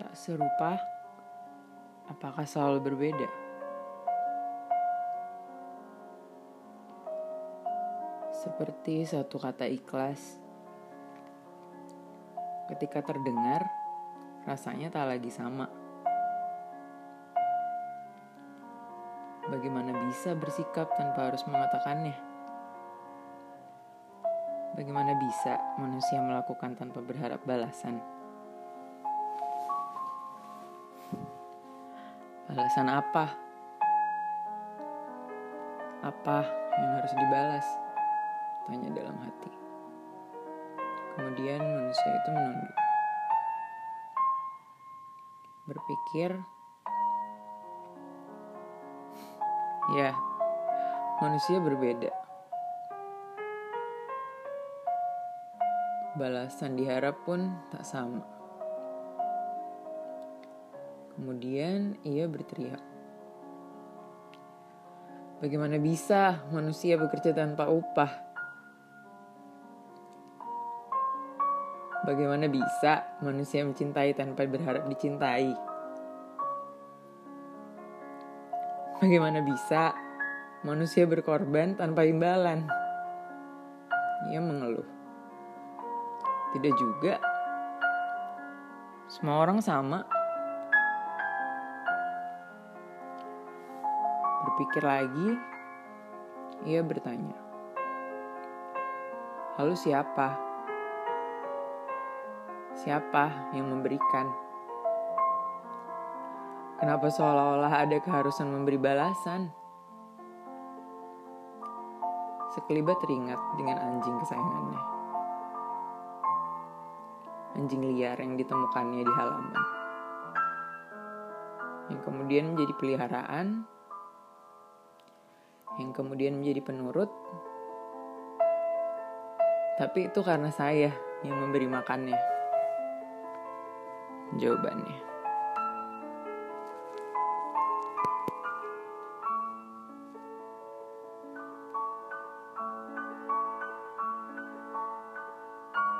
Tak serupa, apakah selalu berbeda? Seperti satu kata ikhlas, ketika terdengar, rasanya tak lagi sama. Bagaimana bisa bersikap tanpa harus mengatakannya? Bagaimana bisa manusia melakukan tanpa berharap balasan? Balasan apa? Apa yang harus dibalas? Tanya dalam hati. Kemudian manusia itu menunduk. Berpikir, ya, manusia berbeda. Balasan diharap pun tak sama. Kemudian ia berteriak. Bagaimana bisa manusia bekerja tanpa upah? Bagaimana bisa manusia mencintai tanpa berharap dicintai? Bagaimana bisa manusia berkorban tanpa imbalan? Ia mengeluh. Tidak juga. Semua orang sama. Berpikir lagi, ia bertanya. Lalu siapa? Siapa yang memberikan? Kenapa seolah-olah ada keharusan memberi balasan? Sekelibat teringat dengan anjing kesayangannya. Anjing liar yang ditemukannya di halaman. Yang kemudian menjadi peliharaan. Yang kemudian menjadi penurut. Tapi itu karena saya yang memberi makannya jawabannya.